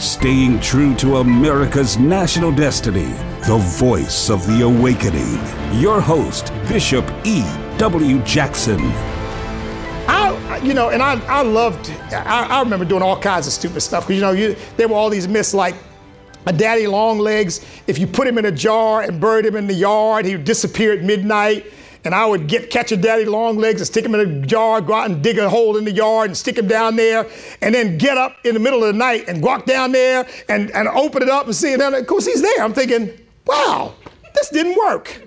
staying true to America's national destiny, the voice of the awakening. Your host, Bishop E. W. Jackson. I, you know, and I, I loved, I, I remember doing all kinds of stupid stuff. Because, you know, you, there were all these myths like, a daddy long legs, if you put him in a jar and buried him in the yard, he would disappear at midnight and I would get catch a daddy long legs and stick him in a jar, go out and dig a hole in the yard and stick him down there, and then get up in the middle of the night and walk down there and, and open it up and see it. And of course, he's there. I'm thinking, wow, this didn't work.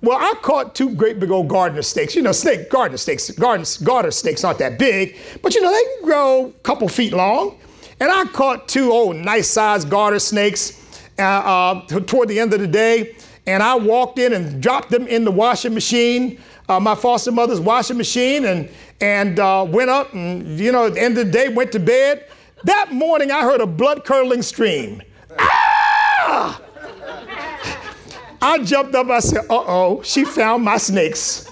Well, I caught two great big old gardener snakes. You know, snake gardener snakes, garden, garter snakes aren't that big, but you know, they can grow a couple feet long. And I caught two old nice sized garter snakes uh, uh, toward the end of the day and I walked in and dropped them in the washing machine, uh, my foster mother's washing machine, and and uh, went up and you know at the end of the day went to bed. That morning I heard a blood curdling scream. Ah! I jumped up. I said, "Uh oh, she found my snakes."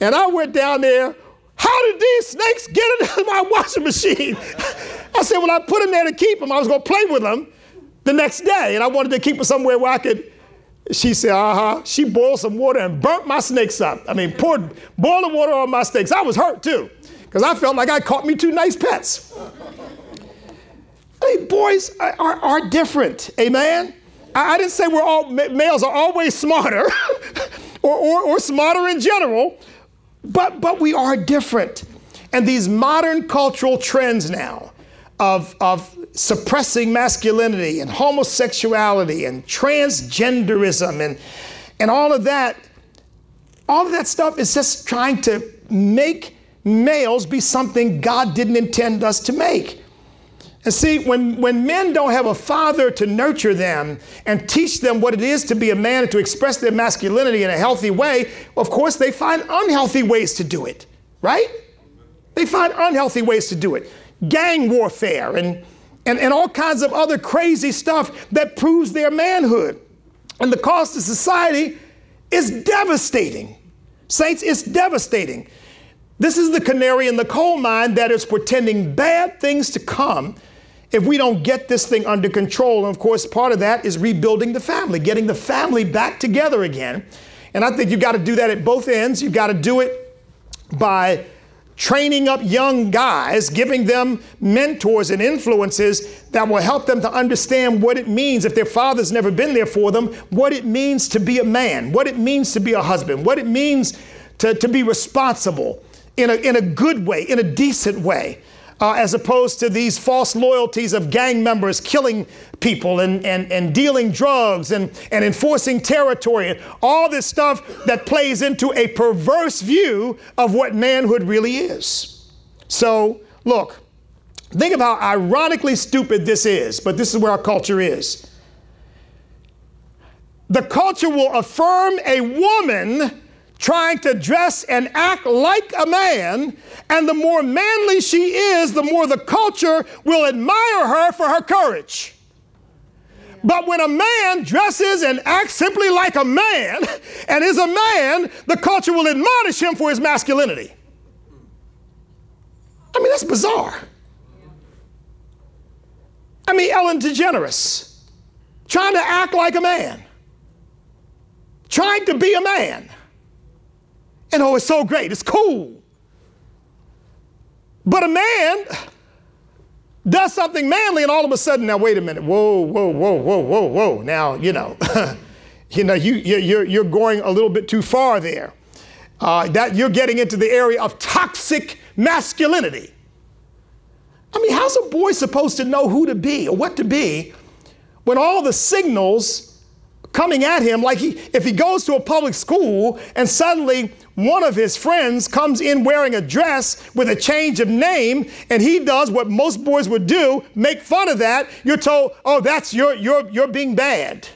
And I went down there. How did these snakes get into my washing machine? I said, "Well, I put them there to keep them. I was going to play with them the next day, and I wanted to keep them somewhere where I could." She said, uh huh. She boiled some water and burnt my snakes up. I mean, poured boiling water on my snakes. I was hurt too, because I felt like I caught me two nice pets. I mean, boys are, are, different. Amen? I, I, didn't say we're all, males are always smarter or, or, or smarter in general, but, but we are different. And these modern cultural trends now of, of suppressing masculinity and homosexuality and transgenderism and, and all of that, all of that stuff is just trying to make males be something God didn't intend us to make. And see, when, when men don't have a father to nurture them and teach them what it is to be a man and to express their masculinity in a healthy way, of course, they find unhealthy ways to do it, right? They find unhealthy ways to do it. Gang warfare and and, and all kinds of other crazy stuff that proves their manhood. And the cost to society is devastating. Saints, it's devastating. This is the canary in the coal mine that is pretending bad things to come if we don't get this thing under control. And of course, part of that is rebuilding the family, getting the family back together again. And I think you've got to do that at both ends. You've got to do it by training up young guys, giving them mentors and influences that will help them to understand what it means if their father's never been there for them, what it means to be a man, what it means to be a husband, what it means to, to be responsible in a, in a good way, in a decent way uh, as opposed to these false loyalties of gang members killing people and, and, and dealing drugs and, and enforcing territory and all this stuff that plays into a perverse view of what manhood really is. So, look, think of how ironically stupid this is, but this is where our culture is. The culture will affirm a woman trying to dress and act like a man, and the more manly she is, the more the culture will admire her for her courage. But when a man dresses and acts simply like a man and is a man, the culture will admonish him for his masculinity. I mean, that's bizarre. I mean, Ellen DeGeneres, trying to act like a man, trying to be a man. And oh, it's so great, it's cool. But a man does something manly, and all of a sudden, now wait a minute, whoa, whoa, whoa, whoa, whoa, whoa. Now, you know, you know, you, you're, you're going a little bit too far there. Uh, that you're getting into the area of toxic masculinity. I mean, how's a boy supposed to know who to be or what to be when all the signals coming at him like he, if he goes to a public school and suddenly one of his friends comes in wearing a dress with a change of name and he does what most boys would do, make fun of that, you're told, oh, that's you're, you're, you're being bad.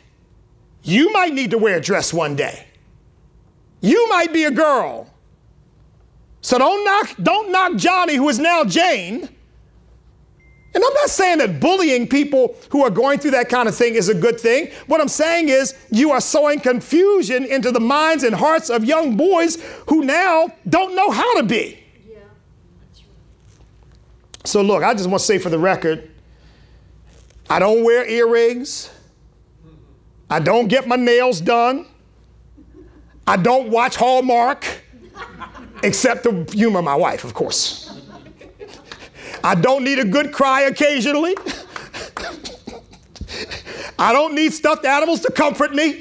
You might need to wear a dress one day. You might be a girl. So don't knock, don't knock Johnny, who is now Jane, and I'm not saying that bullying people who are going through that kind of thing is a good thing. What I'm saying is you are sowing confusion into the minds and hearts of young boys who now don't know how to be. So, look, I just want to say for the record I don't wear earrings. I don't get my nails done. I don't watch Hallmark, except to humor of my wife, of course. I don't need a good cry occasionally. I don't need stuffed animals to comfort me.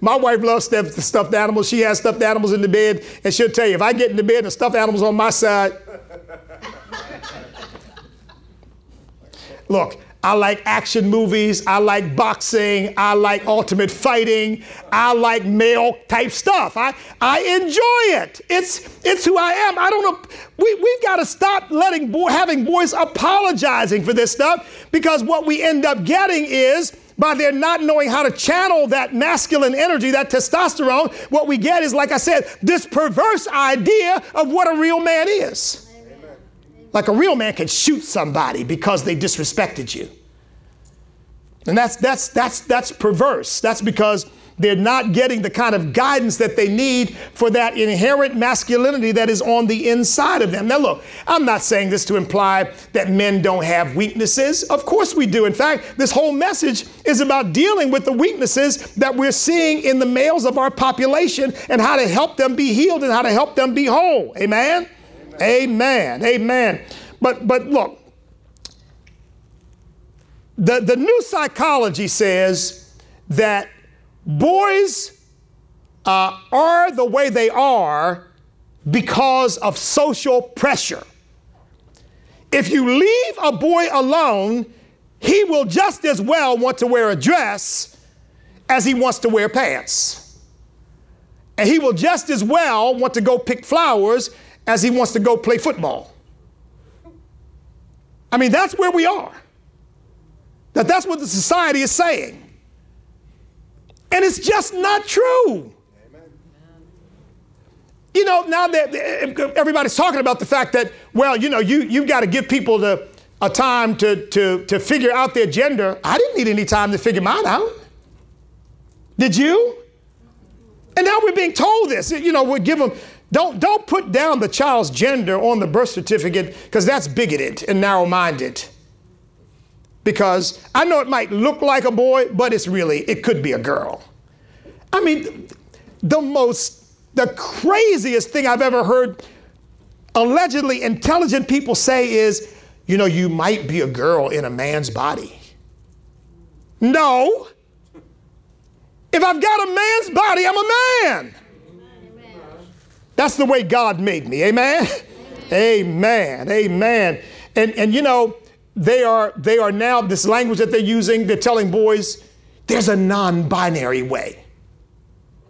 My wife loves stuffed animals. She has stuffed animals in the bed, and she'll tell you if I get in the bed and stuffed animals on my side, look, I like action movies. I like boxing. I like ultimate fighting. I like male type stuff. I, I enjoy it. It's, it's who I am. I don't know. We, we've got to stop letting boy, having boys apologizing for this stuff because what we end up getting is by their not knowing how to channel that masculine energy, that testosterone, what we get is, like I said, this perverse idea of what a real man is. Like a real man can shoot somebody because they disrespected you. And that's, that's, that's, that's perverse. That's because they're not getting the kind of guidance that they need for that inherent masculinity that is on the inside of them. Now, look, I'm not saying this to imply that men don't have weaknesses. Of course we do. In fact, this whole message is about dealing with the weaknesses that we're seeing in the males of our population and how to help them be healed and how to help them be whole. Amen. Amen. Amen. But but look, the, the new psychology says that boys uh, are the way they are because of social pressure. If you leave a boy alone, he will just as well want to wear a dress as he wants to wear pants. And he will just as well want to go pick flowers as he wants to go play football. I mean, that's where we are. That that's what the society is saying. And it's just not true. You know, now that everybody's talking about the fact that, well, you know, you, you've got to give people the, a time to, to, to figure out their gender. I didn't need any time to figure mine out. Did you? And now we're being told this. You know, we give them, don't, don't put down the child's gender on the birth certificate because that's bigoted and narrow minded. Because I know it might look like a boy, but it's really, it could be a girl. I mean, the most, the craziest thing I've ever heard allegedly intelligent people say is, you know, you might be a girl in a man's body. No. If I've got a man's body, I'm a man. That's the way God made me. Amen? Amen. Amen. And, and you know, they are, they are now, this language that they're using, they're telling boys, there's a non binary way.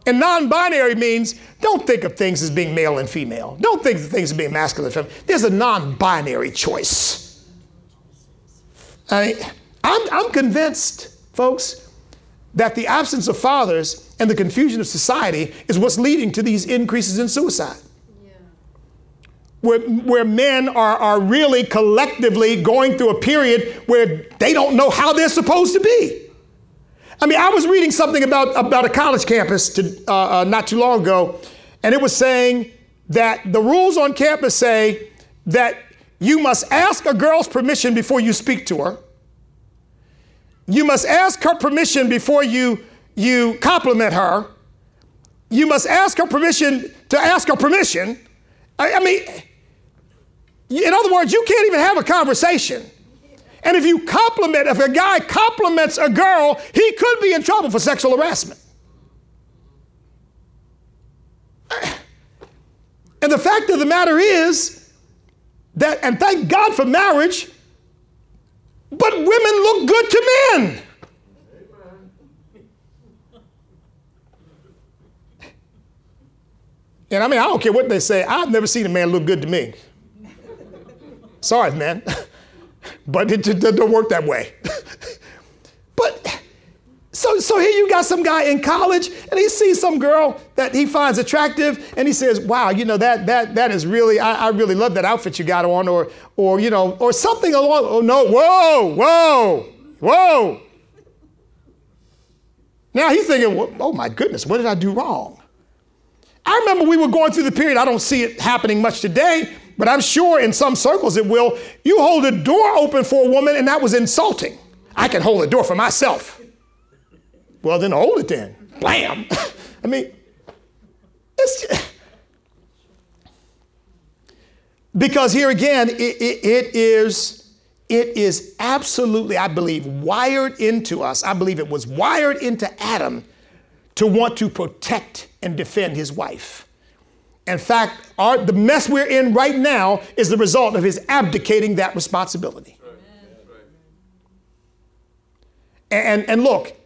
And non binary means don't think of things as being male and female. Don't think of things as being masculine and feminine. There's a non binary choice. I, I'm, I'm convinced, folks, that the absence of fathers and the confusion of society is what's leading to these increases in suicide. Yeah. Where, where men are, are really collectively going through a period where they don't know how they're supposed to be. I mean, I was reading something about, about a college campus to, uh, uh, not too long ago, and it was saying that the rules on campus say that you must ask a girl's permission before you speak to her you must ask her permission before you, you compliment her. You must ask her permission to ask her permission. I, I mean, in other words, you can't even have a conversation. And if you compliment, if a guy compliments a girl, he could be in trouble for sexual harassment. And the fact of the matter is that, and thank God for marriage, but women look good to men. And I mean, I don't care what they say. I've never seen a man look good to me. Sorry, man. but it, it don't work that way. so, so here you got some guy in college and he sees some girl that he finds attractive and he says, wow, you know, that, that, that is really, I, I really love that outfit you got on or, or, you know, or something along, oh no, whoa, whoa, whoa. Now he's thinking, oh my goodness, what did I do wrong? I remember we were going through the period, I don't see it happening much today, But I'm sure in some circles it will. You hold a door open for a woman, and that was insulting. I can hold a door for myself. Well, then hold it then. Blam. I mean, it's just, because here again, it, it, it is it is absolutely, I believe, wired into us. I believe it was wired into Adam to want to protect and defend his wife. In fact, our, the mess we're in right now is the result of his abdicating that responsibility. And, and look,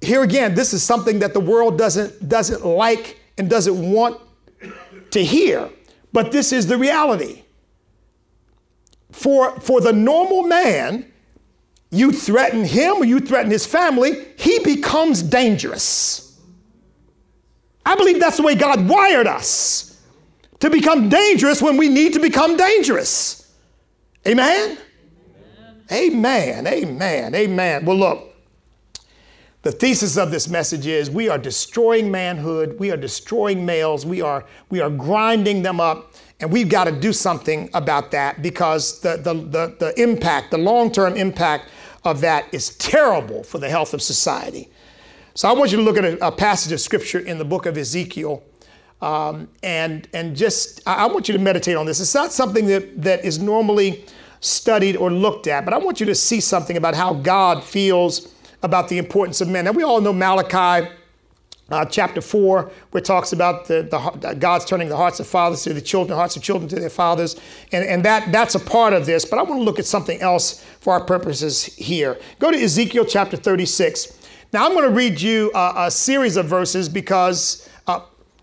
here again, this is something that the world doesn't, doesn't like and doesn't want to hear, but this is the reality. For, for the normal man, you threaten him or you threaten his family, he becomes dangerous. I believe that's the way God wired us to become dangerous when we need to become dangerous. Amen? Amen. Amen. Amen. Well, look, the thesis of this message is we are destroying manhood, we are destroying males, we are, we are grinding them up, and we've got to do something about that because the, the, the, the impact, the long term impact of that is terrible for the health of society. So I want you to look at a, a passage of scripture in the book of Ezekiel. Um, and and just I, I want you to meditate on this. It's not something that, that is normally studied or looked at, but I want you to see something about how God feels about the importance of men. Now we all know Malachi uh, chapter 4, where it talks about the, the, God's turning the hearts of fathers to the children, hearts of children to their fathers. And, and that, that's a part of this. But I want to look at something else for our purposes here. Go to Ezekiel chapter 36. Now, I'm going to read you a, a series of verses because, uh,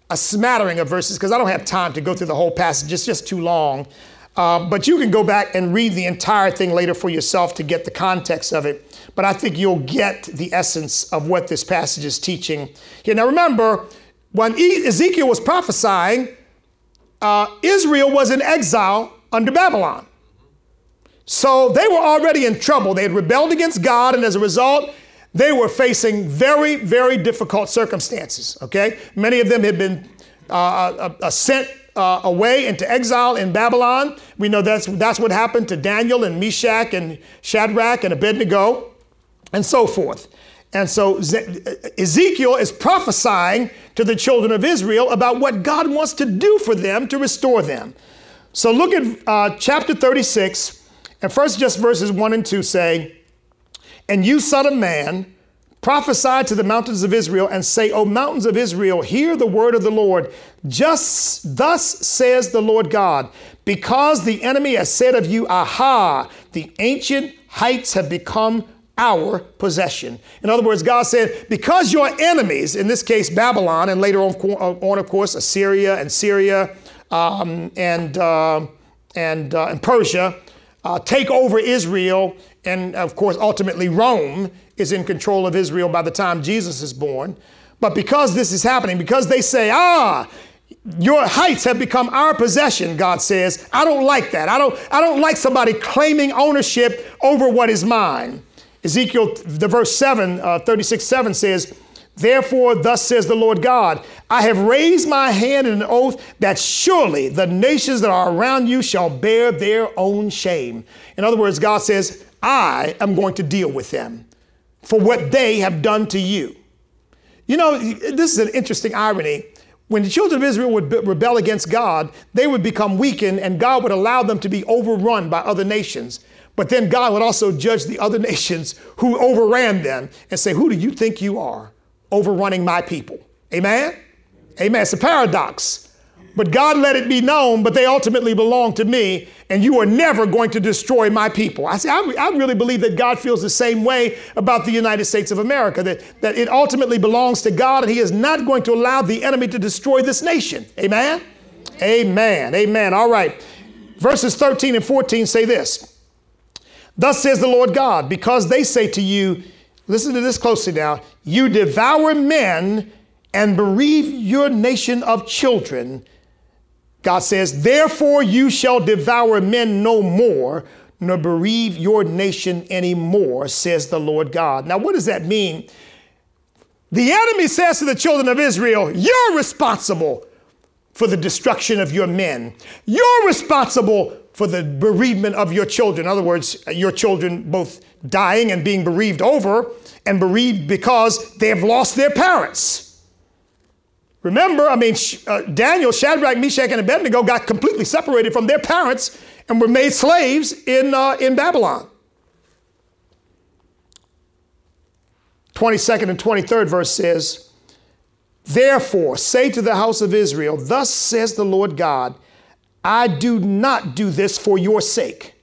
a smattering of verses, because I don't have time to go through the whole passage, it's just too long. Uh, but you can go back and read the entire thing later for yourself to get the context of it but I think you'll get the essence of what this passage is teaching here. Now, remember, when Ezekiel was prophesying, uh, Israel was in exile under Babylon. So they were already in trouble. They had rebelled against God, and as a result, they were facing very, very difficult circumstances. Okay? Many of them had been uh, uh, uh sent uh, away into exile in Babylon. We know that's, that's what happened to Daniel and Meshach and Shadrach and Abednego and so forth. And so Ezekiel is prophesying to the children of Israel about what God wants to do for them to restore them. So look at uh, chapter 36, and first just verses 1 and 2 say, And you, son of man, prophesy to the mountains of Israel and say, O mountains of Israel, hear the word of the Lord. Just thus says the Lord God, because the enemy has said of you, Aha, the ancient heights have become our possession. In other words, God said, because your enemies, in this case Babylon, and later on, on of course, Assyria and Syria um, and, uh, and, uh, and Persia, uh, take over Israel, and of course, ultimately, Rome is in control of Israel by the time Jesus is born. But because this is happening, because they say, ah, your heights have become our possession, God says, I don't like that. I don't, I don't like somebody claiming ownership over what is mine. Ezekiel, the verse 7, uh, 36 7 says, Therefore, thus says the Lord God, I have raised my hand in an oath that surely the nations that are around you shall bear their own shame. In other words, God says, I am going to deal with them for what they have done to you. You know, this is an interesting irony. When the children of Israel would rebel against God, they would become weakened and God would allow them to be overrun by other nations. But then God would also judge the other nations who overran them and say, Who do you think you are overrunning my people? Amen? Amen. It's a paradox. But God let it be known, but they ultimately belong to me, and you are never going to destroy my people. I, say, I, I really believe that God feels the same way about the United States of America, that, that it ultimately belongs to God, and He is not going to allow the enemy to destroy this nation. Amen? Amen. Amen. All right. Verses 13 and 14 say this. Thus says the Lord God, because they say to you, listen to this closely now, you devour men and bereave your nation of children. God says, therefore you shall devour men no more, nor bereave your nation anymore, says the Lord God. Now, what does that mean? The enemy says to the children of Israel, You're responsible for the destruction of your men. You're responsible for the bereavement of your children. In other words, your children both dying and being bereaved over, and bereaved because they have lost their parents. Remember, I mean, uh, Daniel, Shadrach, Meshach, and Abednego got completely separated from their parents and were made slaves in, uh, in Babylon. 22nd and 23rd verse says, Therefore, say to the house of Israel, Thus says the Lord God, I do not do this for your sake.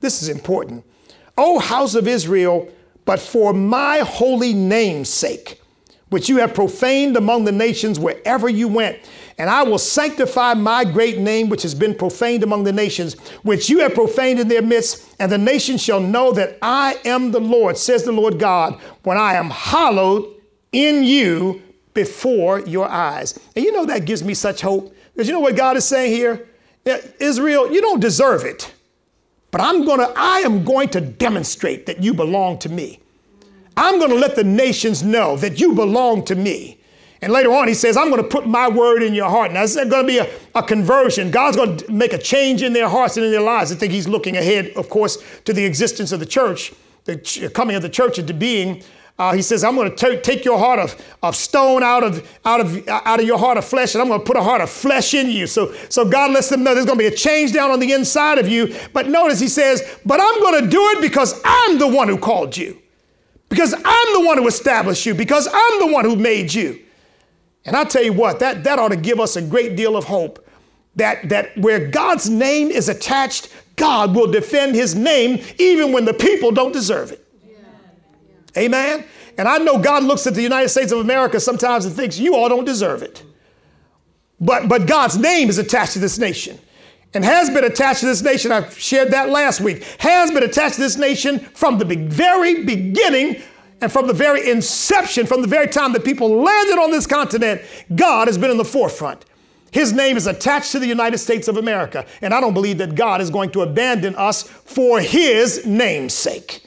This is important. O house of Israel, but for my holy name's sake, which you have profaned among the nations wherever you went. And I will sanctify my great name, which has been profaned among the nations, which you have profaned in their midst. And the nations shall know that I am the Lord, says the Lord God, when I am hallowed in you before your eyes. And you know that gives me such hope. Because you know what God is saying here? Israel, you don't deserve it. But I'm to I am going to demonstrate that you belong to me. I'm going to let the nations know that you belong to me. And later on, he says, I'm going to put my word in your heart. Now, it's going to be a, a conversion. God's going to make a change in their hearts and in their lives. I think he's looking ahead, of course, to the existence of the church, the ch- coming of the church into being. Uh, he says, I'm going to take your heart of, of stone out of, out, of, out of your heart of flesh, and I'm going to put a heart of flesh in you. So, so God lets them know there's going to be a change down on the inside of you. But notice he says, But I'm going to do it because I'm the one who called you, because I'm the one who established you, because I'm the one who made you. And I tell you what, that, that ought to give us a great deal of hope that, that where God's name is attached, God will defend his name even when the people don't deserve it. Amen. And I know God looks at the United States of America sometimes and thinks, you all don't deserve it. But, but God's name is attached to this nation and has been attached to this nation. I shared that last week. Has been attached to this nation from the very beginning and from the very inception, from the very time that people landed on this continent. God has been in the forefront. His name is attached to the United States of America. And I don't believe that God is going to abandon us for his name's sake.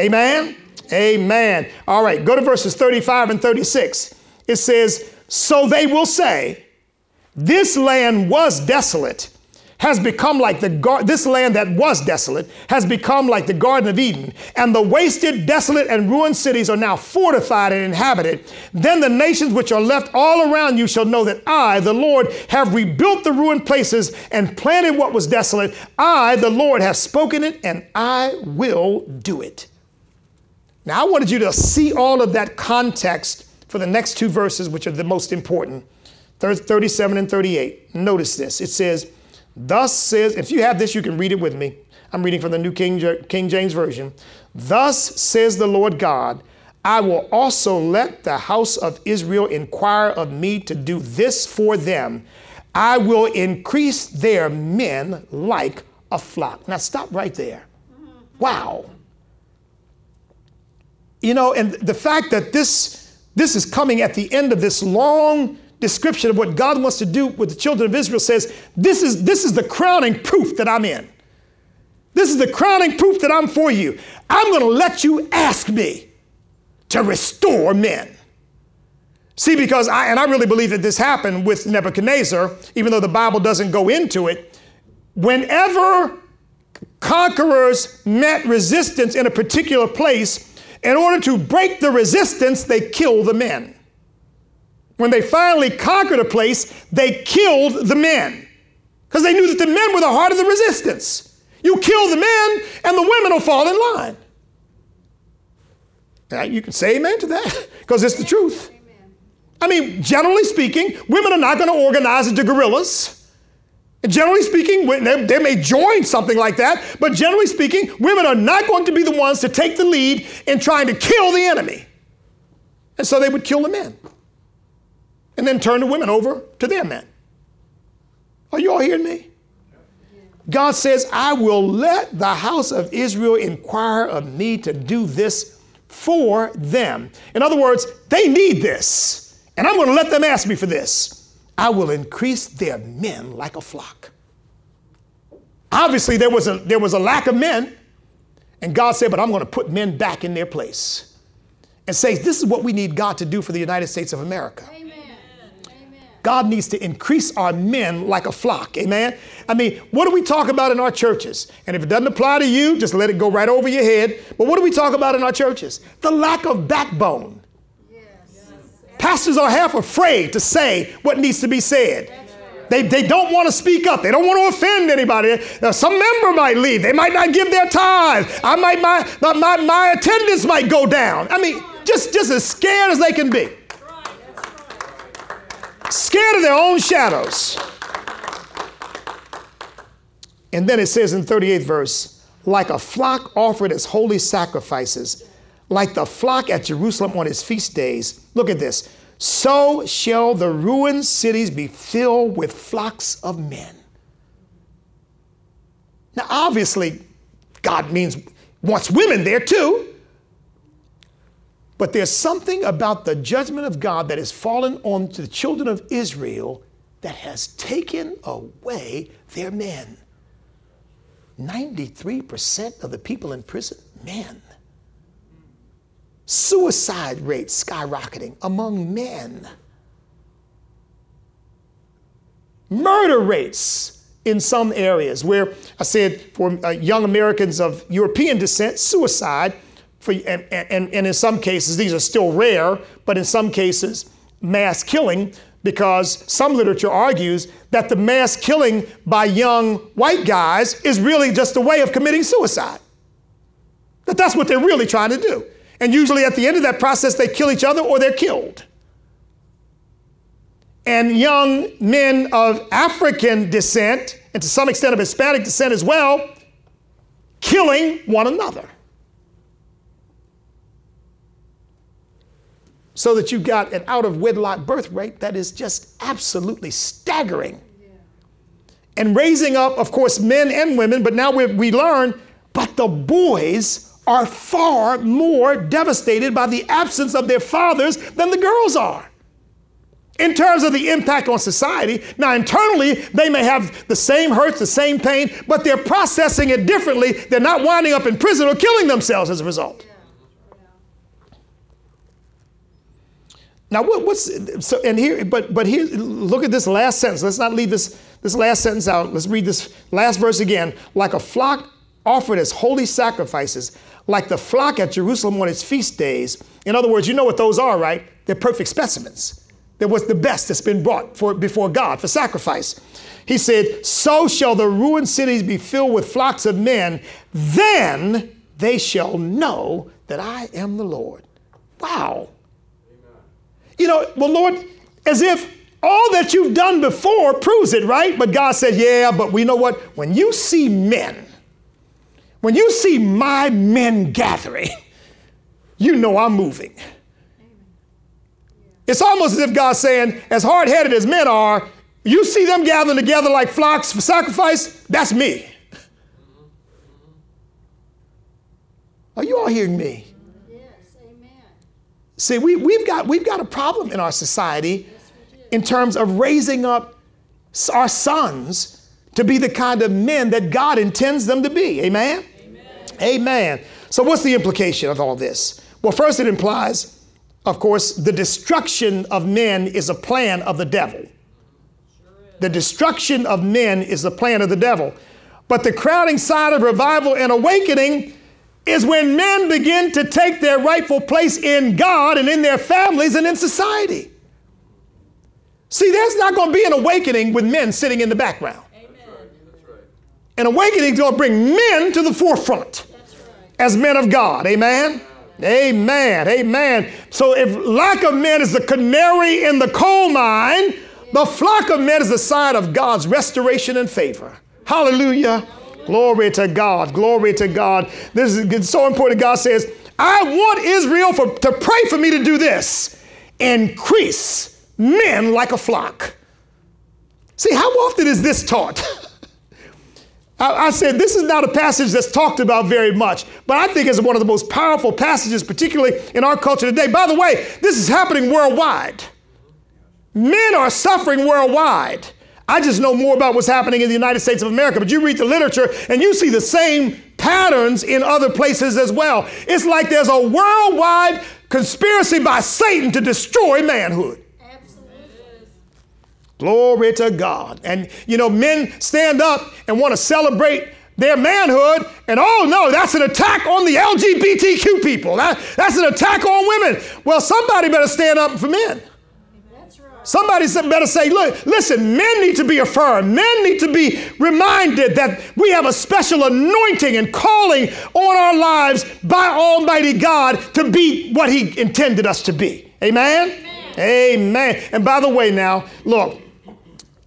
Amen. Amen. All right, go to verses 35 and 36. It says, So they will say, This land was desolate, has become like the gar- this land that was desolate has become like the Garden of Eden, and the wasted, desolate, and ruined cities are now fortified and inhabited. Then the nations which are left all around you shall know that I, the Lord, have rebuilt the ruined places and planted what was desolate. I, the Lord, have spoken it, and I will do it. Now, I wanted you to see all of that context for the next two verses, which are the most important 37 and 38. Notice this. It says, Thus says, if you have this, you can read it with me. I'm reading from the New King, King James Version. Thus says the Lord God, I will also let the house of Israel inquire of me to do this for them. I will increase their men like a flock. Now, stop right there. Wow. You know, and the fact that this, this is coming at the end of this long description of what God wants to do with the children of Israel says, this is, this is the crowning proof that I'm in. This is the crowning proof that I'm for you. I'm going to let you ask me to restore men. See, because I, and I really believe that this happened with Nebuchadnezzar, even though the Bible doesn't go into it. Whenever conquerors met resistance in a particular place, in order to break the resistance, they kill the men. When they finally conquered a place, they killed the men because they knew that the men were the heart of the resistance. You kill the men, and the women will fall in line. Now, you can say amen to that because it's the truth. I mean, generally speaking, women are not going to organize into guerrillas. Generally speaking, they may join something like that, but generally speaking, women are not going to be the ones to take the lead in trying to kill the enemy. And so they would kill the men and then turn the women over to their men. Are you all hearing me? God says, I will let the house of Israel inquire of me to do this for them. In other words, they need this, and I'm going to let them ask me for this. I will increase their men like a flock. Obviously, there was a, there was a lack of men, and God said, But I'm going to put men back in their place and say, This is what we need God to do for the United States of America. God needs to increase our men like a flock. Amen. I mean, what do we talk about in our churches? And if it doesn't apply to you, just let it go right over your head. But what do we talk about in our churches? The lack of backbone. Yes. Pastors are half afraid to say what needs to be said. They, they don't want to speak up. They don't want to offend anybody. Now, some member might leave. They might not give their tithe. I might my, my, my attendance might go down. I mean, just, just as scared as they can be scared of their own shadows. And then it says in 38th verse, like a flock offered as holy sacrifices, like the flock at Jerusalem on its feast days. Look at this. So shall the ruined cities be filled with flocks of men. Now, obviously, God means wants women there too. But there's something about the judgment of God that has fallen on the children of Israel that has taken away their men. 93% of the people in prison, men. Suicide rates skyrocketing among men. Murder rates in some areas where I said for uh, young Americans of European descent, suicide for, and, and, and in some cases, these are still rare, but in some cases, mass killing, because some literature argues that the mass killing by young white guys is really just a way of committing suicide. That that's what they're really trying to do. And usually at the end of that process, they kill each other or they're killed. And young men of African descent, and to some extent of Hispanic descent as well, killing one another. So that you've got an out of wedlock birth rate that is just absolutely staggering. And raising up, of course, men and women, but now we, we learn, but the boys are far more devastated by the absence of their fathers than the girls are. In terms of the impact on society, now internally they may have the same hurts, the same pain, but they're processing it differently. They're not winding up in prison or killing themselves as a result. Now, what, what's so? And here, but but here, look at this last sentence. Let's not leave this this last sentence out. Let's read this last verse again. Like a flock offered as holy sacrifices, like the flock at Jerusalem on its feast days. In other words, you know what those are, right? They're perfect specimens. That was the best that's been brought for before God for sacrifice. He said, "So shall the ruined cities be filled with flocks of men. Then they shall know that I am the Lord." Wow you know, well, Lord, as if all that you've done before proves it, right? But God said, yeah, but we know what? When you see men, when you see my men gathering, you know I'm moving. It's almost as if God's saying, as hard headed as men are, you see them gathering together like flocks for sacrifice, that's me. Mm-hmm. Mm-hmm. Are you all hearing me? See, we, we've, got, we've got a problem in our society in terms of raising up our sons to be the kind of men that God intends them to be. Amen? Amen? Amen. So, what's the implication of all this? Well, first, it implies, of course, the destruction of men is a plan of the devil. The destruction of men is the plan of the devil. But the crowning sign of revival and awakening is when men begin to take their rightful place in God and in their families and in society. See, there's not going to be an awakening with men sitting in the background. Amen. An awakening is going to bring men to the forefront as men of God. Amen? Amen. Amen. So if lack of men is the canary in the coal mine, the flock of men is the sign of God's restoration and favor. Hallelujah. Glory to God. Glory to God. This is so important. God says, I want Israel for, to pray for me to do this increase men like a flock. See, how often is this taught? I, I said this is not a passage that's talked about very much, but I think it's one of the most powerful passages, particularly in our culture today. By the way, this is happening worldwide. Men are suffering worldwide. I just know more about what's happening in the United States of America, but you read the literature and you see the same patterns in other places as well. It's like there's a worldwide conspiracy by Satan to destroy manhood. Absolutely. Glory to God. And you know, men stand up and want to celebrate their manhood, and oh no, that's an attack on the LGBTQ people. That, that's an attack on women. Well, somebody better stand up for men. Somebody better say, look, listen, men need to be affirmed. Men need to be reminded that we have a special anointing and calling on our lives by Almighty God to be what He intended us to be. Amen? Amen. Amen. And by the way, now, look,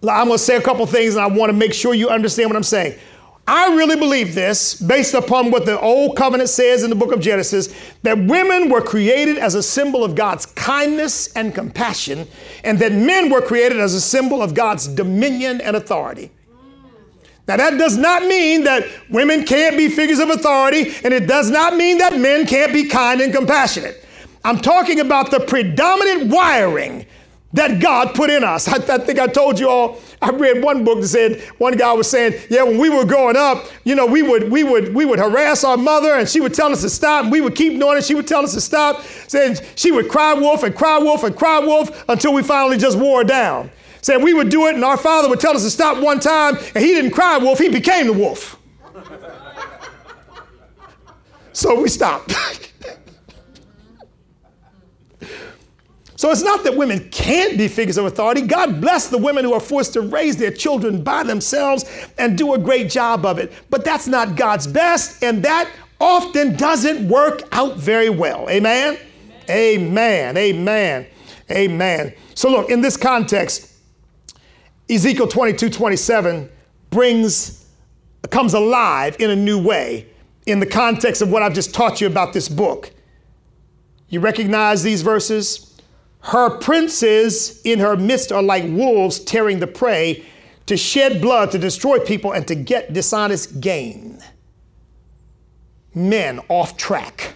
I'm going to say a couple things and I want to make sure you understand what I'm saying. I really believe this, based upon what the Old Covenant says in the book of Genesis, that women were created as a symbol of God's kindness and compassion, and that men were created as a symbol of God's dominion and authority. Now, that does not mean that women can't be figures of authority, and it does not mean that men can't be kind and compassionate. I'm talking about the predominant wiring that God put in us. I, I, think I told you all. I read one book that said one guy was saying, "Yeah, when we were growing up, you know, we would we would we would harass our mother, and she would tell us to stop, and we would keep doing it. She would tell us to stop. Saying she would cry wolf and cry wolf and cry wolf until we finally just wore down. Saying we would do it, and our father would tell us to stop one time, and he didn't cry wolf; he became the wolf. so we stopped." So it's not that women can't be figures of authority. God bless the women who are forced to raise their children by themselves and do a great job of it. But that's not God's best, and that often doesn't work out very well. Amen? Amen. Amen. Amen. Amen. So look, in this context, Ezekiel 22, 27 brings, comes alive in a new way in the context of what I've just taught you about this book. You recognize these verses? Her princes in her midst are like wolves tearing the prey to shed blood, to destroy people, and to get dishonest gain. Men off track.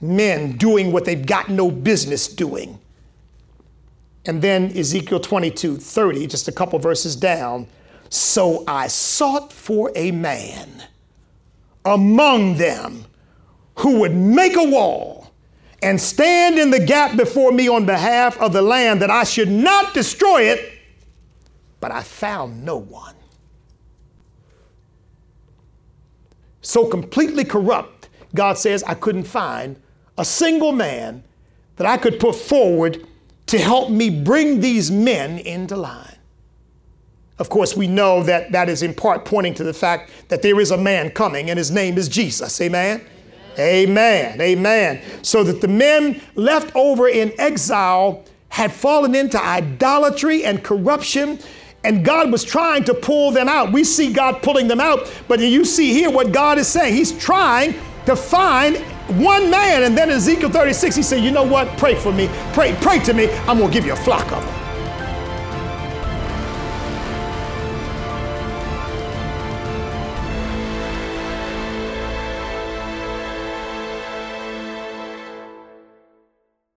Men doing what they've got no business doing. And then Ezekiel 22 30, just a couple verses down. So I sought for a man among them who would make a wall and stand in the gap before me on behalf of the land that I should not destroy it, but I found no one. So completely corrupt, God says, I couldn't find a single man that I could put forward to help me bring these men into line. Of course, we know that that is in part pointing to the fact that there is a man coming and his name is Jesus. Amen? Amen. Amen. So that the men left over in exile had fallen into idolatry and corruption, and God was trying to pull them out. We see God pulling them out, but you see here what God is saying. He's trying to find one man. And then in Ezekiel 36, he said, You know what? Pray for me. Pray, pray to me. I'm going to give you a flock of them.